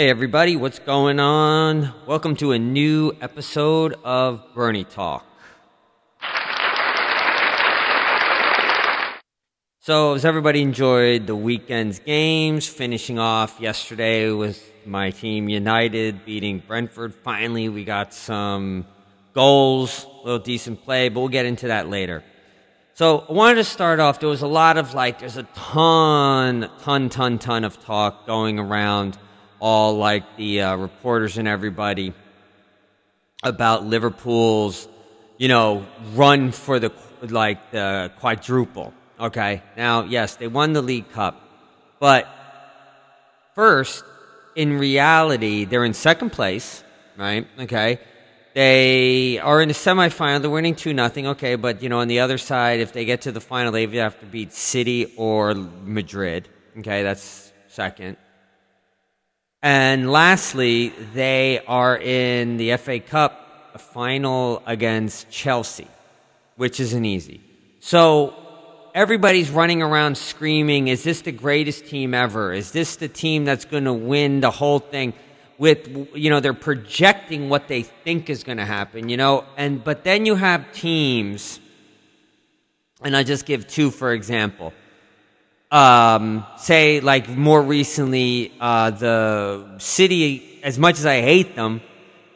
Hey, everybody, what's going on? Welcome to a new episode of Bernie Talk. So, has everybody enjoyed the weekend's games? Finishing off yesterday with my team United beating Brentford. Finally, we got some goals, a little decent play, but we'll get into that later. So, I wanted to start off. There was a lot of like, there's a ton, ton, ton, ton of talk going around all like the uh, reporters and everybody about Liverpool's, you know, run for the like the quadruple. Okay, now yes, they won the League Cup, but first, in reality, they're in second place, right? Okay. They are in the semifinal. They're winning 2 nothing. Okay, but you know, on the other side, if they get to the final, they have to beat City or Madrid. Okay, that's second. And lastly, they are in the FA Cup final against Chelsea, which isn't easy. So everybody's running around screaming, is this the greatest team ever? Is this the team that's going to win the whole thing? With, you know, they're projecting what they think is going to happen, you know, and, but then you have teams, and I just give two for example um, say like more recently, uh, the city, as much as I hate them,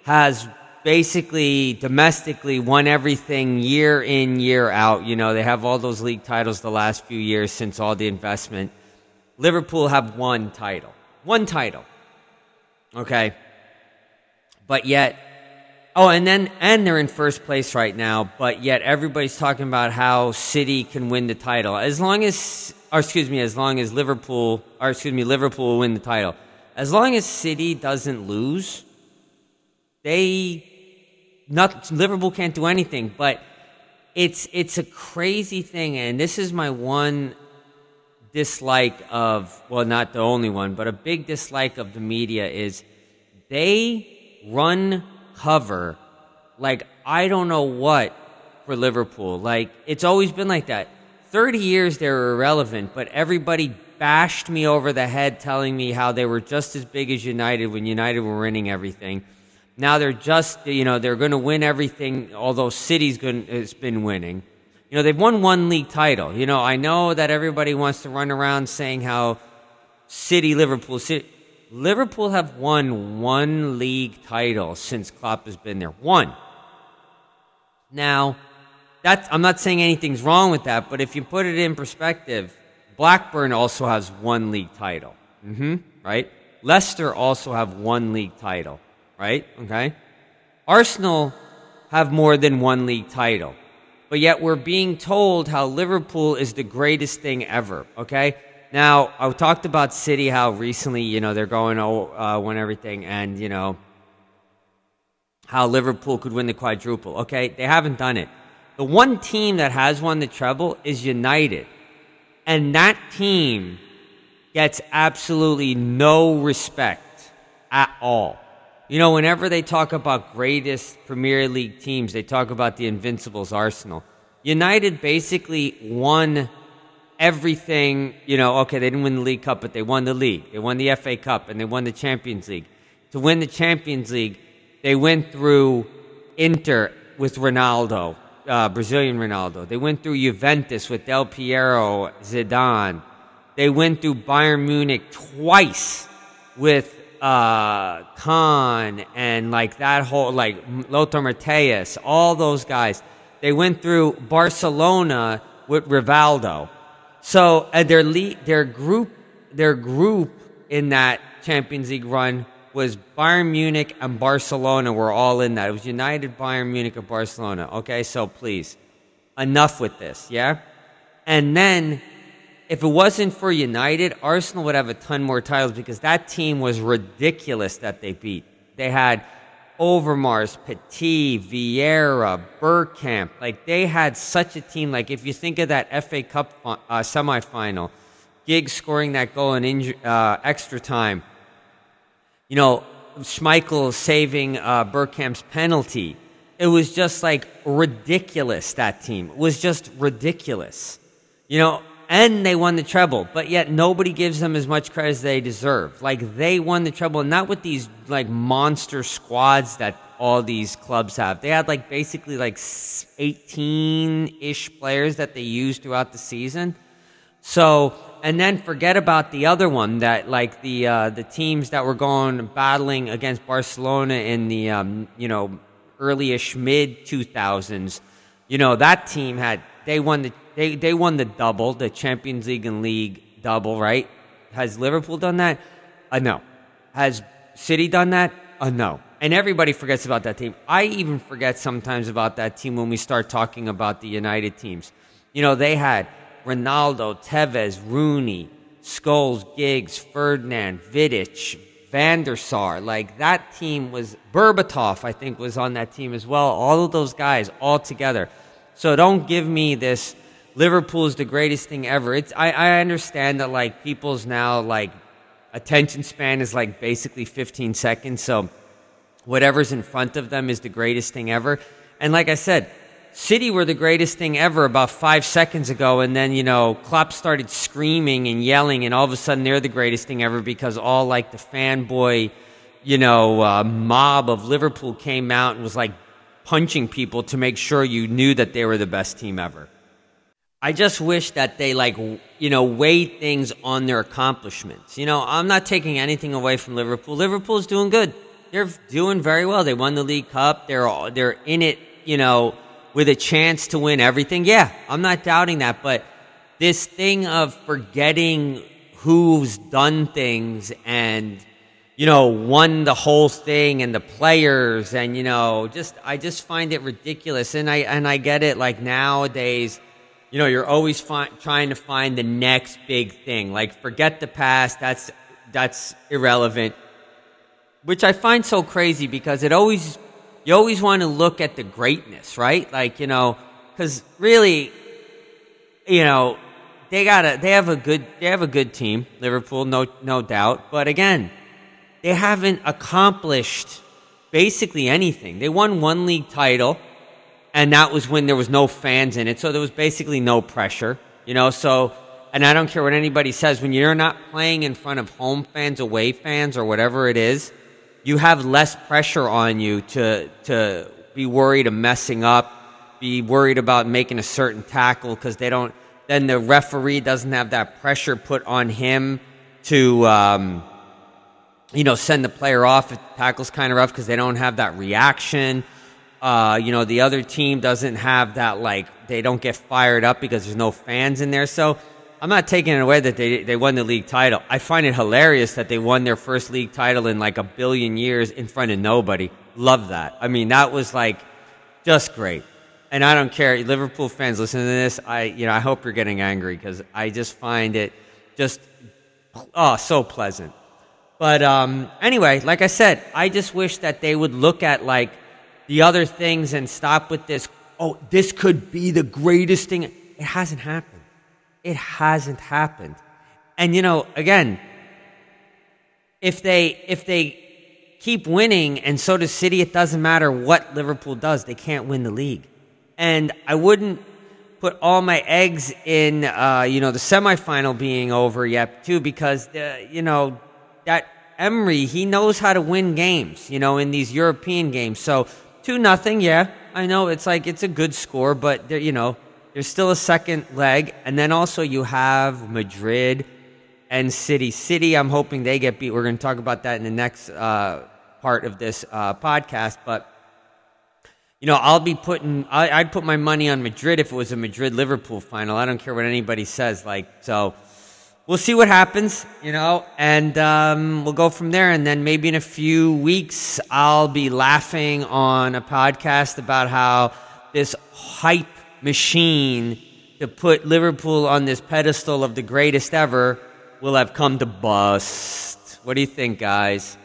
has basically domestically won everything year in year out. You know, they have all those league titles the last few years since all the investment. Liverpool have one title, one title. Okay, but yet. Oh, and then and they're in first place right now, but yet everybody's talking about how City can win the title. As long as or excuse me, as long as Liverpool, or excuse me, Liverpool will win the title. As long as City doesn't lose, they not Liverpool can't do anything. But it's it's a crazy thing, and this is my one dislike of well, not the only one, but a big dislike of the media is they run cover like I don't know what for Liverpool. Like it's always been like that. 30 years they were irrelevant, but everybody bashed me over the head telling me how they were just as big as United when United were winning everything. Now they're just, you know, they're going to win everything, although City's going, has been winning. You know, they've won one league title. You know, I know that everybody wants to run around saying how City, Liverpool, City. Liverpool have won one league title since Klopp has been there. One. Now, that's, I'm not saying anything's wrong with that, but if you put it in perspective, Blackburn also has one league title. Mm-hmm, right? Leicester also have one league title, right? Okay. Arsenal have more than one league title, but yet we're being told how Liverpool is the greatest thing ever. Okay. Now I talked about City, how recently you know they're going uh, win everything, and you know how Liverpool could win the quadruple. Okay, they haven't done it. The one team that has won the treble is United. And that team gets absolutely no respect at all. You know, whenever they talk about greatest Premier League teams, they talk about the Invincibles Arsenal. United basically won everything, you know, okay, they didn't win the League Cup, but they won the league. They won the FA Cup and they won the Champions League. To win the Champions League, they went through Inter with Ronaldo uh, Brazilian Ronaldo. They went through Juventus with Del Piero, Zidane. They went through Bayern Munich twice with uh, Kahn and like that whole like Lothar Matthäus, all those guys. They went through Barcelona with Rivaldo. So uh, their their group, their group in that Champions League run was Bayern Munich and Barcelona were all in that. It was United, Bayern Munich, and Barcelona. Okay, so please, enough with this, yeah? And then, if it wasn't for United, Arsenal would have a ton more titles because that team was ridiculous that they beat. They had Overmars, Petit, Vieira, Bergkamp. Like they had such a team. Like, if you think of that FA Cup uh, semifinal, Giggs scoring that goal in inju- uh, extra time you know, Schmeichel saving uh, Bergkamp's penalty. It was just like ridiculous, that team. It was just ridiculous. You know, and they won the treble, but yet nobody gives them as much credit as they deserve. Like they won the treble, and not with these like monster squads that all these clubs have. They had like basically like 18 ish players that they used throughout the season. So, and then forget about the other one that like the uh, the teams that were going battling against Barcelona in the um, you know early-ish mid 2000s. You know that team had they won the they they won the double, the Champions League and League double, right? Has Liverpool done that? Uh, no. Has City done that? Uh, no. And everybody forgets about that team. I even forget sometimes about that team when we start talking about the United teams. You know, they had Ronaldo, Tevez, Rooney, Scholes, Giggs, Ferdinand, Vidic, Van der Sar. Like that team was Berbatov, I think, was on that team as well. All of those guys all together. So don't give me this Liverpool is the greatest thing ever. It's I, I understand that like people's now like attention span is like basically 15 seconds. So whatever's in front of them is the greatest thing ever. And like I said, City were the greatest thing ever about five seconds ago, and then you know Klopp started screaming and yelling, and all of a sudden they're the greatest thing ever because all like the fanboy, you know, uh, mob of Liverpool came out and was like punching people to make sure you knew that they were the best team ever. I just wish that they like you know weigh things on their accomplishments. You know, I'm not taking anything away from Liverpool. Liverpool's doing good. They're doing very well. They won the League Cup. They're all, they're in it, you know, with a chance to win everything. Yeah, I'm not doubting that, but this thing of forgetting who's done things and you know won the whole thing and the players and you know just I just find it ridiculous and I and I get it like nowadays you know, you're always fi- trying to find the next big thing. Like, forget the past. That's that's irrelevant. Which I find so crazy because it always you always want to look at the greatness, right? Like, you know, because really, you know, they got a they have a good they have a good team, Liverpool, no no doubt. But again, they haven't accomplished basically anything. They won one league title and that was when there was no fans in it, so there was basically no pressure, you know. So, and I don't care what anybody says, when you're not playing in front of home fans, away fans, or whatever it is, you have less pressure on you to to be worried of messing up, be worried about making a certain tackle because they don't. Then the referee doesn't have that pressure put on him to. Um, you know, send the player off if the tackle's kind of rough because they don't have that reaction uh, you know, the other team doesn't have that, like, they don't get fired up because there's no fans in there. So I'm not taking it away that they, they won the league title. I find it hilarious that they won their first league title in like a billion years in front of nobody. Love that. I mean, that was like just great. And I don't care. Liverpool fans listen to this. I, you know, I hope you're getting angry because I just find it just, oh, so pleasant. But um, anyway, like I said, I just wish that they would look at like the other things and stop with this, oh, this could be the greatest thing. It hasn't happened. It hasn't happened. And you know, again, if they if they keep winning and so does City, it doesn't matter what Liverpool does. They can't win the league. And I wouldn't put all my eggs in uh, you know the semifinal being over yet too because the, you know that Emery he knows how to win games you know in these European games so Two nothing, yeah. I know it's like it's a good score, but there, you know, there's still a second leg, and then also you have Madrid and City. City, I'm hoping they get beat. We're going to talk about that in the next uh, part of this uh, podcast, but you know, I'll be putting. I, would put my money on Madrid if it was a Madrid Liverpool final. I don't care what anybody says. Like so we'll see what happens, you know, and um, we'll go from there. And then maybe in a few weeks, I'll be laughing on a podcast about how this hype machine to put Liverpool on this pedestal of the greatest ever will have come to bust. What do you think, guys?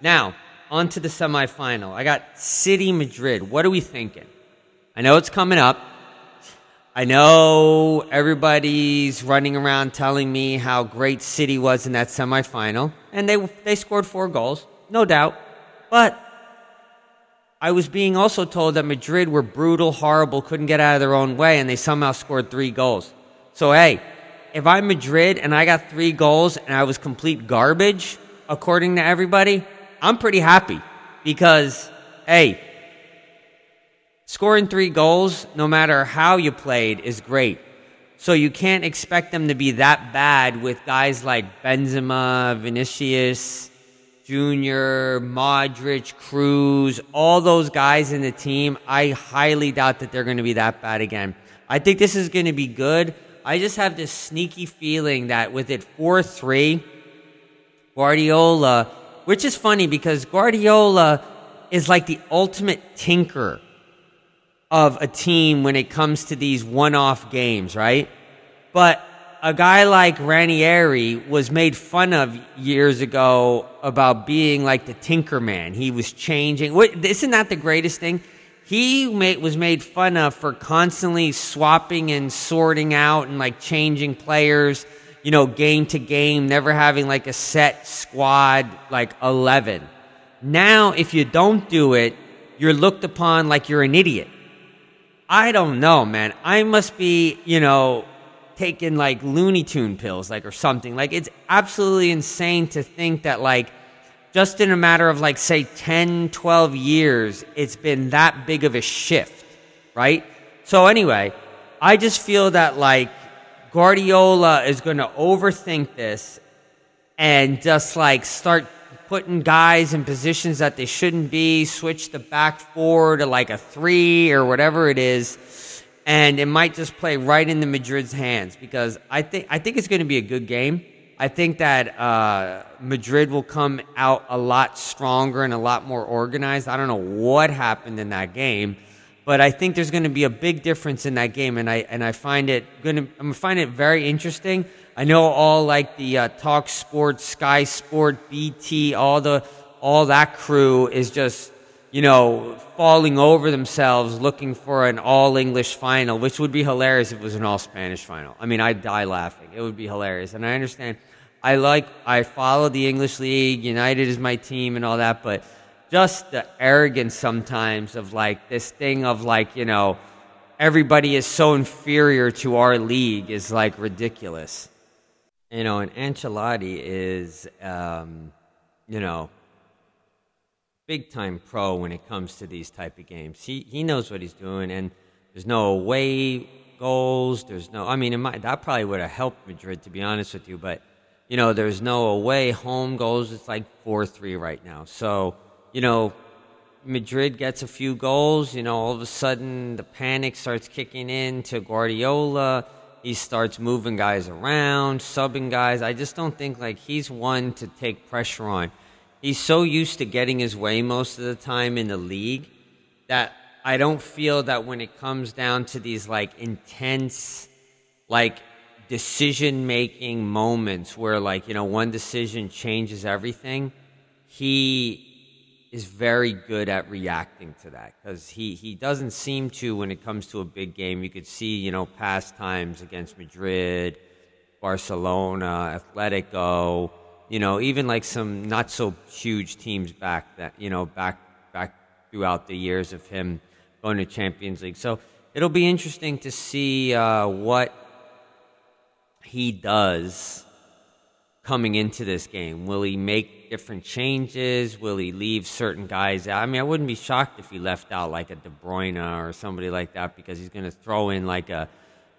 Now, on to the semifinal. I got City Madrid. What are we thinking? I know it's coming up. I know everybody's running around telling me how great City was in that semifinal, and they they scored four goals, no doubt. But I was being also told that Madrid were brutal, horrible, couldn't get out of their own way, and they somehow scored three goals. So hey, if I'm Madrid and I got three goals and I was complete garbage, according to everybody, I'm pretty happy because, hey, scoring three goals, no matter how you played, is great. So you can't expect them to be that bad with guys like Benzema, Vinicius, Junior, Modric, Kroos, all those guys in the team. I highly doubt that they're going to be that bad again. I think this is going to be good. I just have this sneaky feeling that with it 4 3, Guardiola, which is funny because Guardiola is like the ultimate tinker of a team when it comes to these one off games, right? But a guy like Ranieri was made fun of years ago about being like the tinker man. He was changing. Isn't that the greatest thing? he made, was made fun of for constantly swapping and sorting out and like changing players, you know, game to game, never having like a set squad like 11. Now, if you don't do it, you're looked upon like you're an idiot. I don't know, man. I must be, you know, taking like Looney Tune pills, like, or something. Like, it's absolutely insane to think that, like, just in a matter of like say 10 12 years it's been that big of a shift right so anyway i just feel that like guardiola is going to overthink this and just like start putting guys in positions that they shouldn't be switch the back four to like a three or whatever it is and it might just play right into madrid's hands because i think i think it's going to be a good game I think that uh, Madrid will come out a lot stronger and a lot more organized. I don't know what happened in that game, but I think there's going to be a big difference in that game, and I and I find it going to I'm find it very interesting. I know all like the uh, Talk Sky Sport, BT, all the all that crew is just you know falling over themselves looking for an all English final, which would be hilarious if it was an all Spanish final. I mean, I'd die laughing. It would be hilarious, and I understand I like, I follow the English league. United is my team and all that, but just the arrogance sometimes of like this thing of like, you know, everybody is so inferior to our league is like ridiculous. You know, and Ancelotti is, um, you know, big time pro when it comes to these type of games. He he knows what he's doing, and there's no away goals. There's no. I mean, that probably would have helped Madrid, to be honest with you, but you know, there's no away home goals. It's like 4 3 right now. So, you know, Madrid gets a few goals. You know, all of a sudden the panic starts kicking in to Guardiola. He starts moving guys around, subbing guys. I just don't think like he's one to take pressure on. He's so used to getting his way most of the time in the league that I don't feel that when it comes down to these like intense, like decision making moments where like you know one decision changes everything he is very good at reacting to that because he, he doesn't seem to when it comes to a big game. You could see you know past times against madrid barcelona atletico you know even like some not so huge teams back that you know back back throughout the years of him going to champions league. So it'll be interesting to see uh, what he does coming into this game. Will he make different changes? Will he leave certain guys out? I mean, I wouldn't be shocked if he left out like a De Bruyne or somebody like that because he's going to throw in like a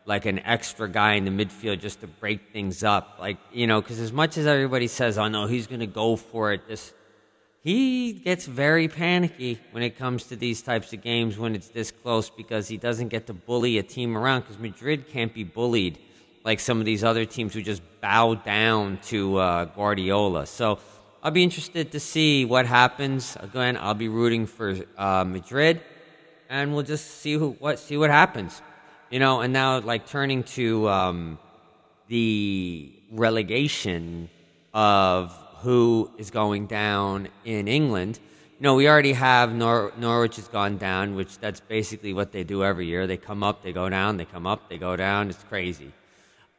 like an extra guy in the midfield just to break things up. Like you know, because as much as everybody says, "Oh no, he's going to go for it," this he gets very panicky when it comes to these types of games when it's this close because he doesn't get to bully a team around because Madrid can't be bullied like some of these other teams who just bow down to uh, Guardiola. So I'll be interested to see what happens. Again, I'll be rooting for uh, Madrid, and we'll just see who what see what happens. You know, and now like turning to um, the relegation of who is going down in England. You know, we already have Nor- Norwich has gone down, which that's basically what they do every year. They come up, they go down, they come up, they go down. It's crazy.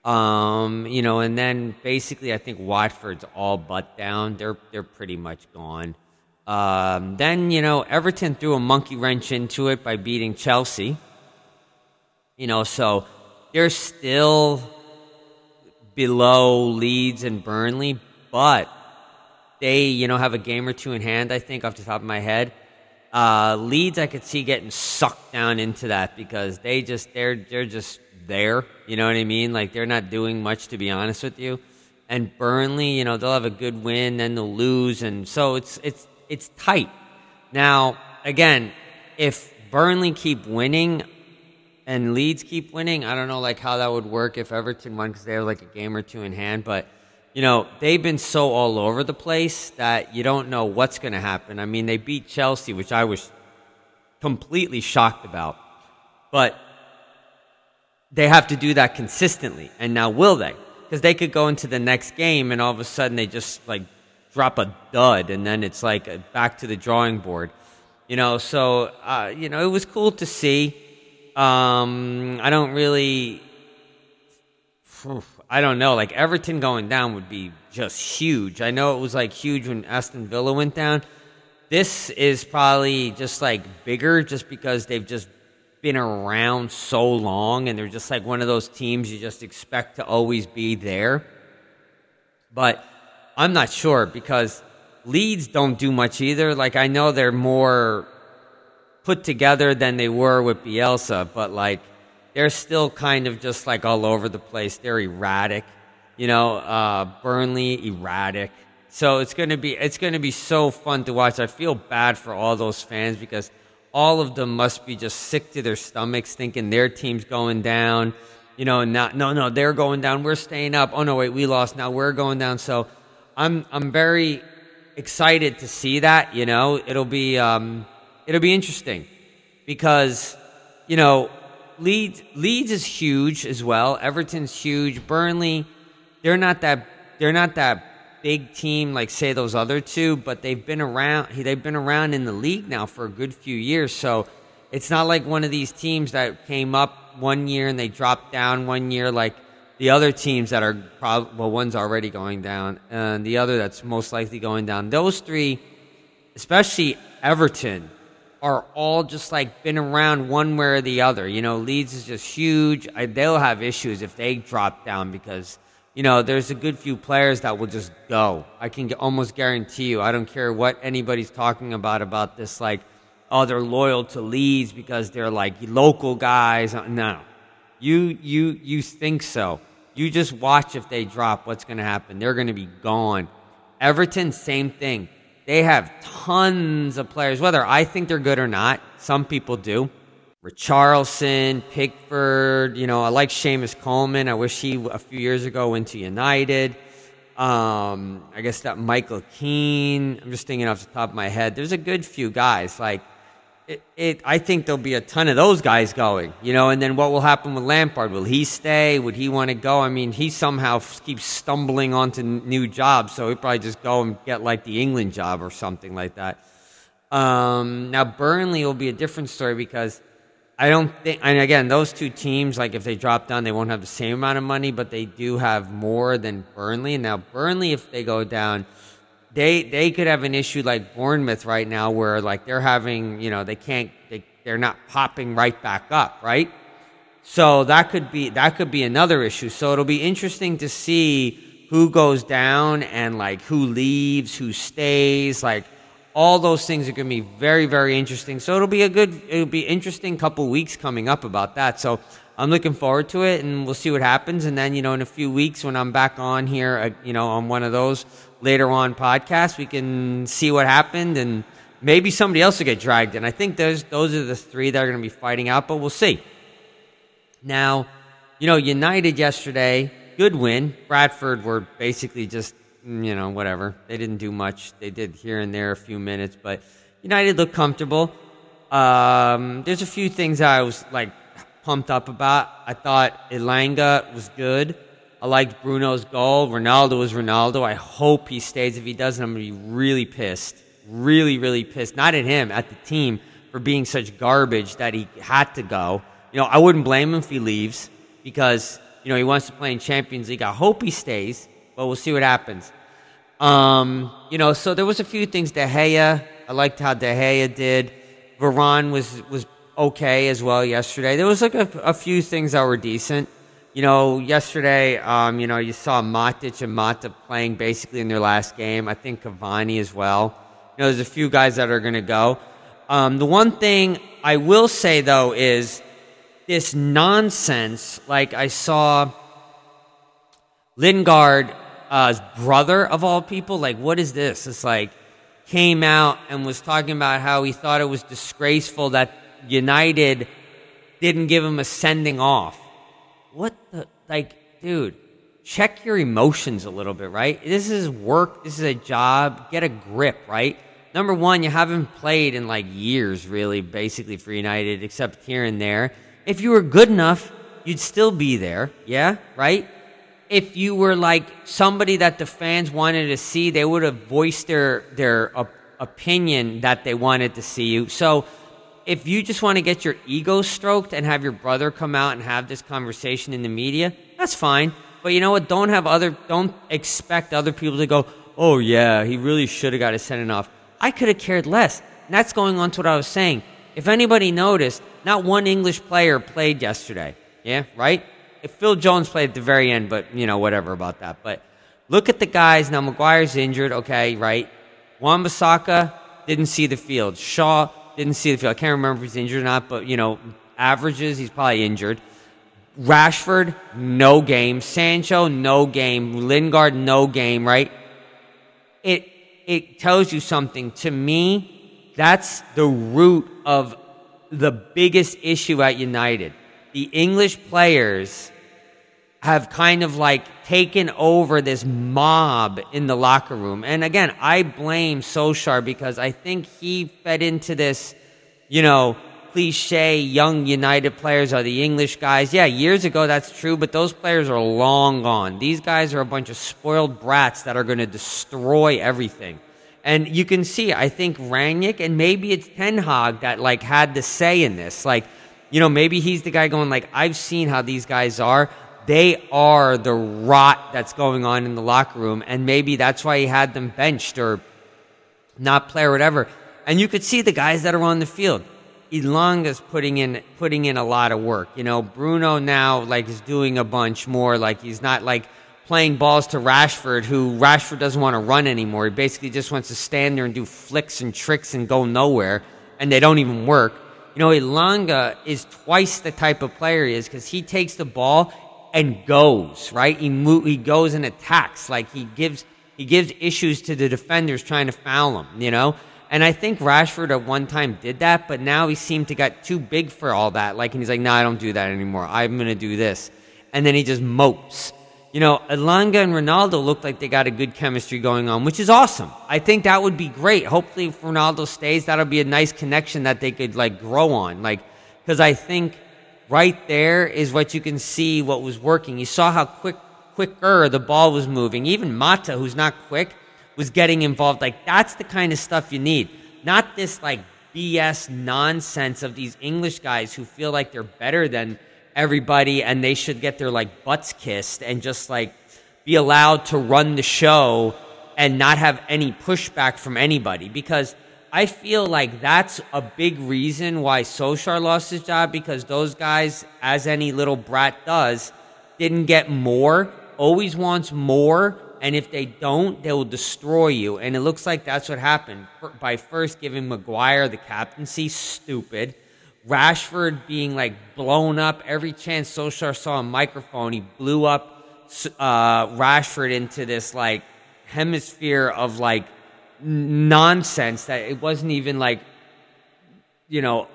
Um, you know, and then basically, I think Watford's all but down. They're they're pretty much gone. Um, then you know, Everton threw a monkey wrench into it by beating Chelsea. You know, so they're still below Leeds and Burnley, but they, you know, have a game or two in hand, I think, off the top of my head. Uh, Leeds, I could see getting sucked down into that because they just they're they're just there. You know what I mean? Like they're not doing much, to be honest with you. And Burnley, you know, they'll have a good win, then they'll lose, and so it's it's it's tight. Now, again, if Burnley keep winning and Leeds keep winning, I don't know like how that would work if Everton won because they have like a game or two in hand, but you know, they've been so all over the place that you don't know what's going to happen. I mean, they beat Chelsea, which I was completely shocked about. But they have to do that consistently. And now will they? Because they could go into the next game and all of a sudden they just like drop a dud and then it's like a, back to the drawing board. You know, so, uh, you know, it was cool to see. Um, I don't really. I don't know. Like Everton going down would be just huge. I know it was like huge when Aston Villa went down. This is probably just like bigger just because they've just been around so long and they're just like one of those teams you just expect to always be there. But I'm not sure because Leeds don't do much either. Like I know they're more put together than they were with Bielsa, but like they're still kind of just like all over the place. They're erratic, you know. Uh, Burnley erratic. So it's gonna be it's gonna be so fun to watch. I feel bad for all those fans because all of them must be just sick to their stomachs, thinking their team's going down. You know, not no no they're going down. We're staying up. Oh no wait we lost. Now we're going down. So I'm I'm very excited to see that. You know, it'll be um, it'll be interesting because you know Leeds Leeds is huge as well. Everton's huge. Burnley, they're not that they're not that big team like say those other two, but they've been around they've been around in the league now for a good few years. So it's not like one of these teams that came up one year and they dropped down one year like the other teams that are probably well one's already going down and the other that's most likely going down. Those three, especially Everton, are all just like been around one way or the other. You know, Leeds is just huge. I, they'll have issues if they drop down because you know there's a good few players that will just go. I can almost guarantee you. I don't care what anybody's talking about about this. Like, oh, they're loyal to Leeds because they're like local guys. Uh, no, you you you think so. You just watch if they drop. What's going to happen? They're going to be gone. Everton, same thing. They have tons of players, whether I think they're good or not. Some people do. Richarlison, Pickford, you know, I like Seamus Coleman. I wish he a few years ago went to United. Um, I guess that Michael Keane. I'm just thinking off the top of my head. There's a good few guys. Like it, it, I think there'll be a ton of those guys going, you know. And then what will happen with Lampard? Will he stay? Would he want to go? I mean, he somehow keeps stumbling onto new jobs, so he'd probably just go and get like the England job or something like that. Um, now Burnley will be a different story because I don't think. And again, those two teams, like if they drop down, they won't have the same amount of money, but they do have more than Burnley. And now Burnley, if they go down they they could have an issue like Bournemouth right now, where like they're having, you know, they can't, they, they're not popping right back up, right? So that could be that could be another issue. So it'll be interesting to see who goes down and like who leaves, who stays, like all those things are going to be very very interesting. So it'll be a good it'll be interesting couple weeks coming up about that. So I'm looking forward to it, and we'll see what happens. And then, you know, in a few weeks when I'm back on here, uh, you know, on one of those later on podcasts, we can see what happened, and maybe somebody else will get dragged in. I think those those are the three that are going to be fighting out, but we'll see. Now, you know, United yesterday, good win. Brentford were basically just, you know, whatever. They didn't do much. They did here and there a few minutes, but United looked comfortable. Um, there's a few things I was like pumped up about. I thought Elanga was good. I liked Bruno's goal. Ronaldo was Ronaldo. I hope he stays. If he doesn't, I'm going to be really pissed. Really, really pissed. Not at him, at the team for being such garbage that he had to go. You know, I wouldn't blame him if he leaves because, you know, he wants to play in Champions League. I hope he stays, but we'll see what happens. Um, you know, so there was a few things. De Gea, I liked how De Gea did. Varane was was okay as well yesterday. There was like a, a few things that were decent. You know, yesterday, um, you know, you saw Matic and Mata playing basically in their last game. I think Cavani as well. You know, there's a few guys that are going to go. Um, the one thing I will say though is this nonsense. Like I saw Lingard's uh, brother of all people. Like, what is this? It's like came out and was talking about how he thought it was disgraceful that United didn't give him a sending off. What the like, dude? Check your emotions a little bit, right? This is work. This is a job. Get a grip, right? Number one, you haven't played in like years, really, basically for United, except here and there. If you were good enough, you'd still be there, yeah, right? If you were like somebody that the fans wanted to see, they would have voiced their their uh, opinion that they wanted to see you. So, if you just want to get your ego stroked and have your brother come out and have this conversation in the media, that's fine. But you know what? Don't have other. Don't expect other people to go. Oh yeah, he really should have got a sending off. I could have cared less. And that's going on to what I was saying. If anybody noticed, not one English player played yesterday. Yeah, right? Phil Jones played at the very end, but, you know, whatever about that. But look at the guys. Now, Maguire's injured, okay, right? Wan-Bissaka didn't see the field. Shaw didn't see the field. I can't remember if he's injured or not, but, you know, averages, he's probably injured. Rashford, no game. Sancho, no game. Lingard, no game, right? It it tells you something. To me, that's the root of the biggest issue at United. The English players have kind of like taken over this mob in the locker room. And again, I blame Solskjaer because I think he fed into this, you know, cliche young United players are the English guys. Yeah, years ago that's true, but those players are long gone. These guys are a bunch of spoiled brats that are going to destroy everything. And you can see, I think Rangnick and maybe it's Ten Hag that like had the say in this. Like, you know, maybe he's the guy going like, I've seen how these guys are. They are the rot that's going on in the locker room, and maybe that's why he had them benched or not play or whatever. And you could see the guys that are on the field. Elanga's putting in putting in a lot of work. You know, Bruno now like is doing a bunch more. Like he's not like playing balls to Rashford, who Rashford doesn't want to run anymore. He basically just wants to stand there and do flicks and tricks and go nowhere, and they don't even work. You know, Elanga is twice the type of player he is because he takes the ball and goes right. He he goes and attacks like he gives he gives issues to the defenders trying to foul him. You know. And I think Rashford at one time did that, but now he seemed to get too big for all that. Like, and he's like, "No, I don't do that anymore. I'm going to do this," and then he just mopes you know, Elanga and Ronaldo look like they got a good chemistry going on, which is awesome. I think that would be great. Hopefully, if Ronaldo stays, that'll be a nice connection that they could like grow on. Like, because I think right there is what you can see what was working. You saw how quick, quicker the ball was moving. Even Mata, who's not quick, was getting involved. Like, that's the kind of stuff you need. Not this like BS nonsense of these English guys who feel like they're better than everybody and they should get their like butts kissed and just like be allowed to run the show and not have any pushback from anybody because I feel like that's a big reason why Solskjaer lost his job because those guys, as any little brat does, didn't get more, always wants more, and if they don't, they will destroy you. And it looks like that's what happened. By first giving Maguire the captaincy, stupid. Rashford being like blown up. Every chance Solskjaer saw a microphone, he blew up uh, Rashford into this like hemisphere of like nonsense that it wasn't even like you know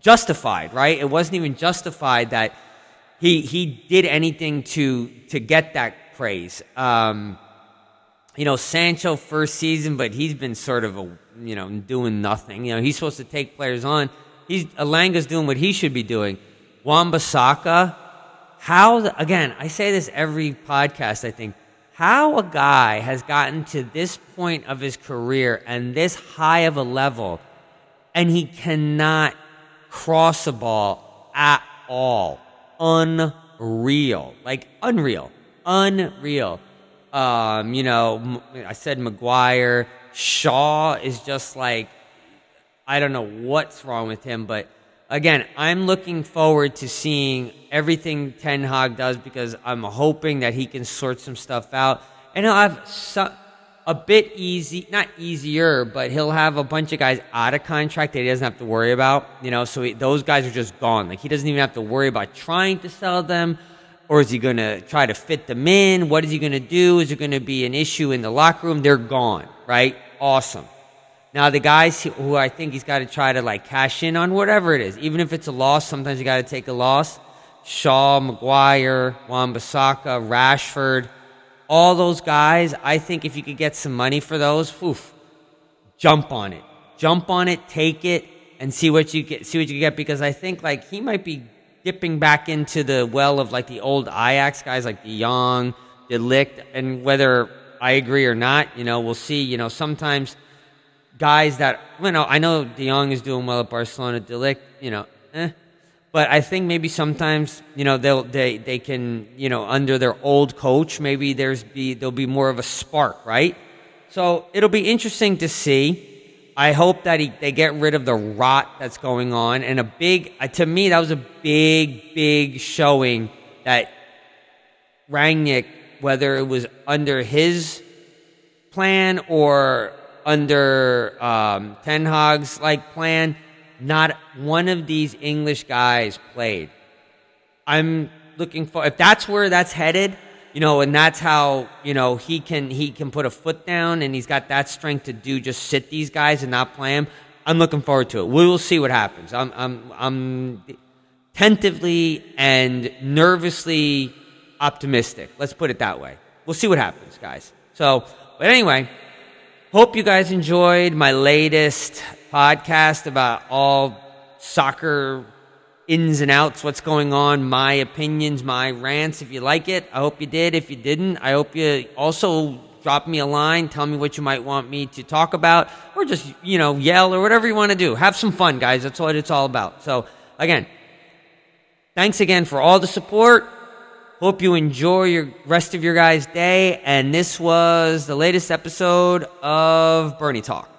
justified, right? It wasn't even justified that he he did anything to to get that praise. Um, you know, Sancho first season, but he's been sort of a you know doing nothing. You know, he's supposed to take players on He's Elanga's doing what he should be doing. Wan-Bissaka, how again? I say this every podcast. I think how a guy has gotten to this point of his career and this high of a level, and he cannot cross a ball at all. Unreal, like unreal, unreal. Um, you know, I said Maguire. Shaw is just like I don't know what's wrong with him, but again, I'm looking forward to seeing everything Ten Hag does because I'm hoping that he can sort some stuff out, and he'll have some, a bit easy, not easier, but he'll have a bunch of guys out of contract that he doesn't have to worry about. You know, so he, those guys are just gone. Like he doesn't even have to worry about trying to sell them. Or is he going to try to fit them in? What is he going to do? Is it going to be an issue in the locker room? They're gone, right? Awesome. Now the guys who I think he's got to try to like cash in on whatever it is, even if it's a loss, sometimes you got to take a loss. Shaw, Maguire, Wan-Bissaka, Rashford, all those guys. I think if you could get some money for those, oof, jump on it, jump on it, take it, and see what you get. See what you get because I think like he might be dipping back into the well of like the old Ajax guys like De Jong, De Ligt, and whether I agree or not, you know, we'll see. You know, sometimes guys that you know I know De Jong is doing well at Barcelona. De Ligt, you know, eh. But I think maybe sometimes you know they'll they they can you know under their old coach maybe there's be there'll be more of a spark right. So it'll be interesting to see. I hope that he, they get rid of the rot that's going on and a big uh, to me that was a big big showing that Rangnick whether it was under his plan or under um, Ten Hag's like plan, not one of these English guys played. I'm looking for if that's where that's headed, you know, and that's how you know he can he can put a foot down and he's got that strength to do just sit these guys and not play them. I'm looking forward to it. We will see what happens. I'm I'm I'm tentatively and nervously optimistic. Let's put it that way. We'll see what happens, guys. So, but anyway. Hope you guys enjoyed my latest podcast about all soccer ins and outs, what's going on, my opinions, my rants. If you like it, I hope you did. If you didn't, I hope you also drop me a line, tell me what you might want me to talk about, or just, you know, yell or whatever you want to do. Have some fun, guys. That's what it's all about. So, again, thanks again for all the support. Hope you enjoy your rest of your guys' day. And this was the latest episode of Bernie Talk.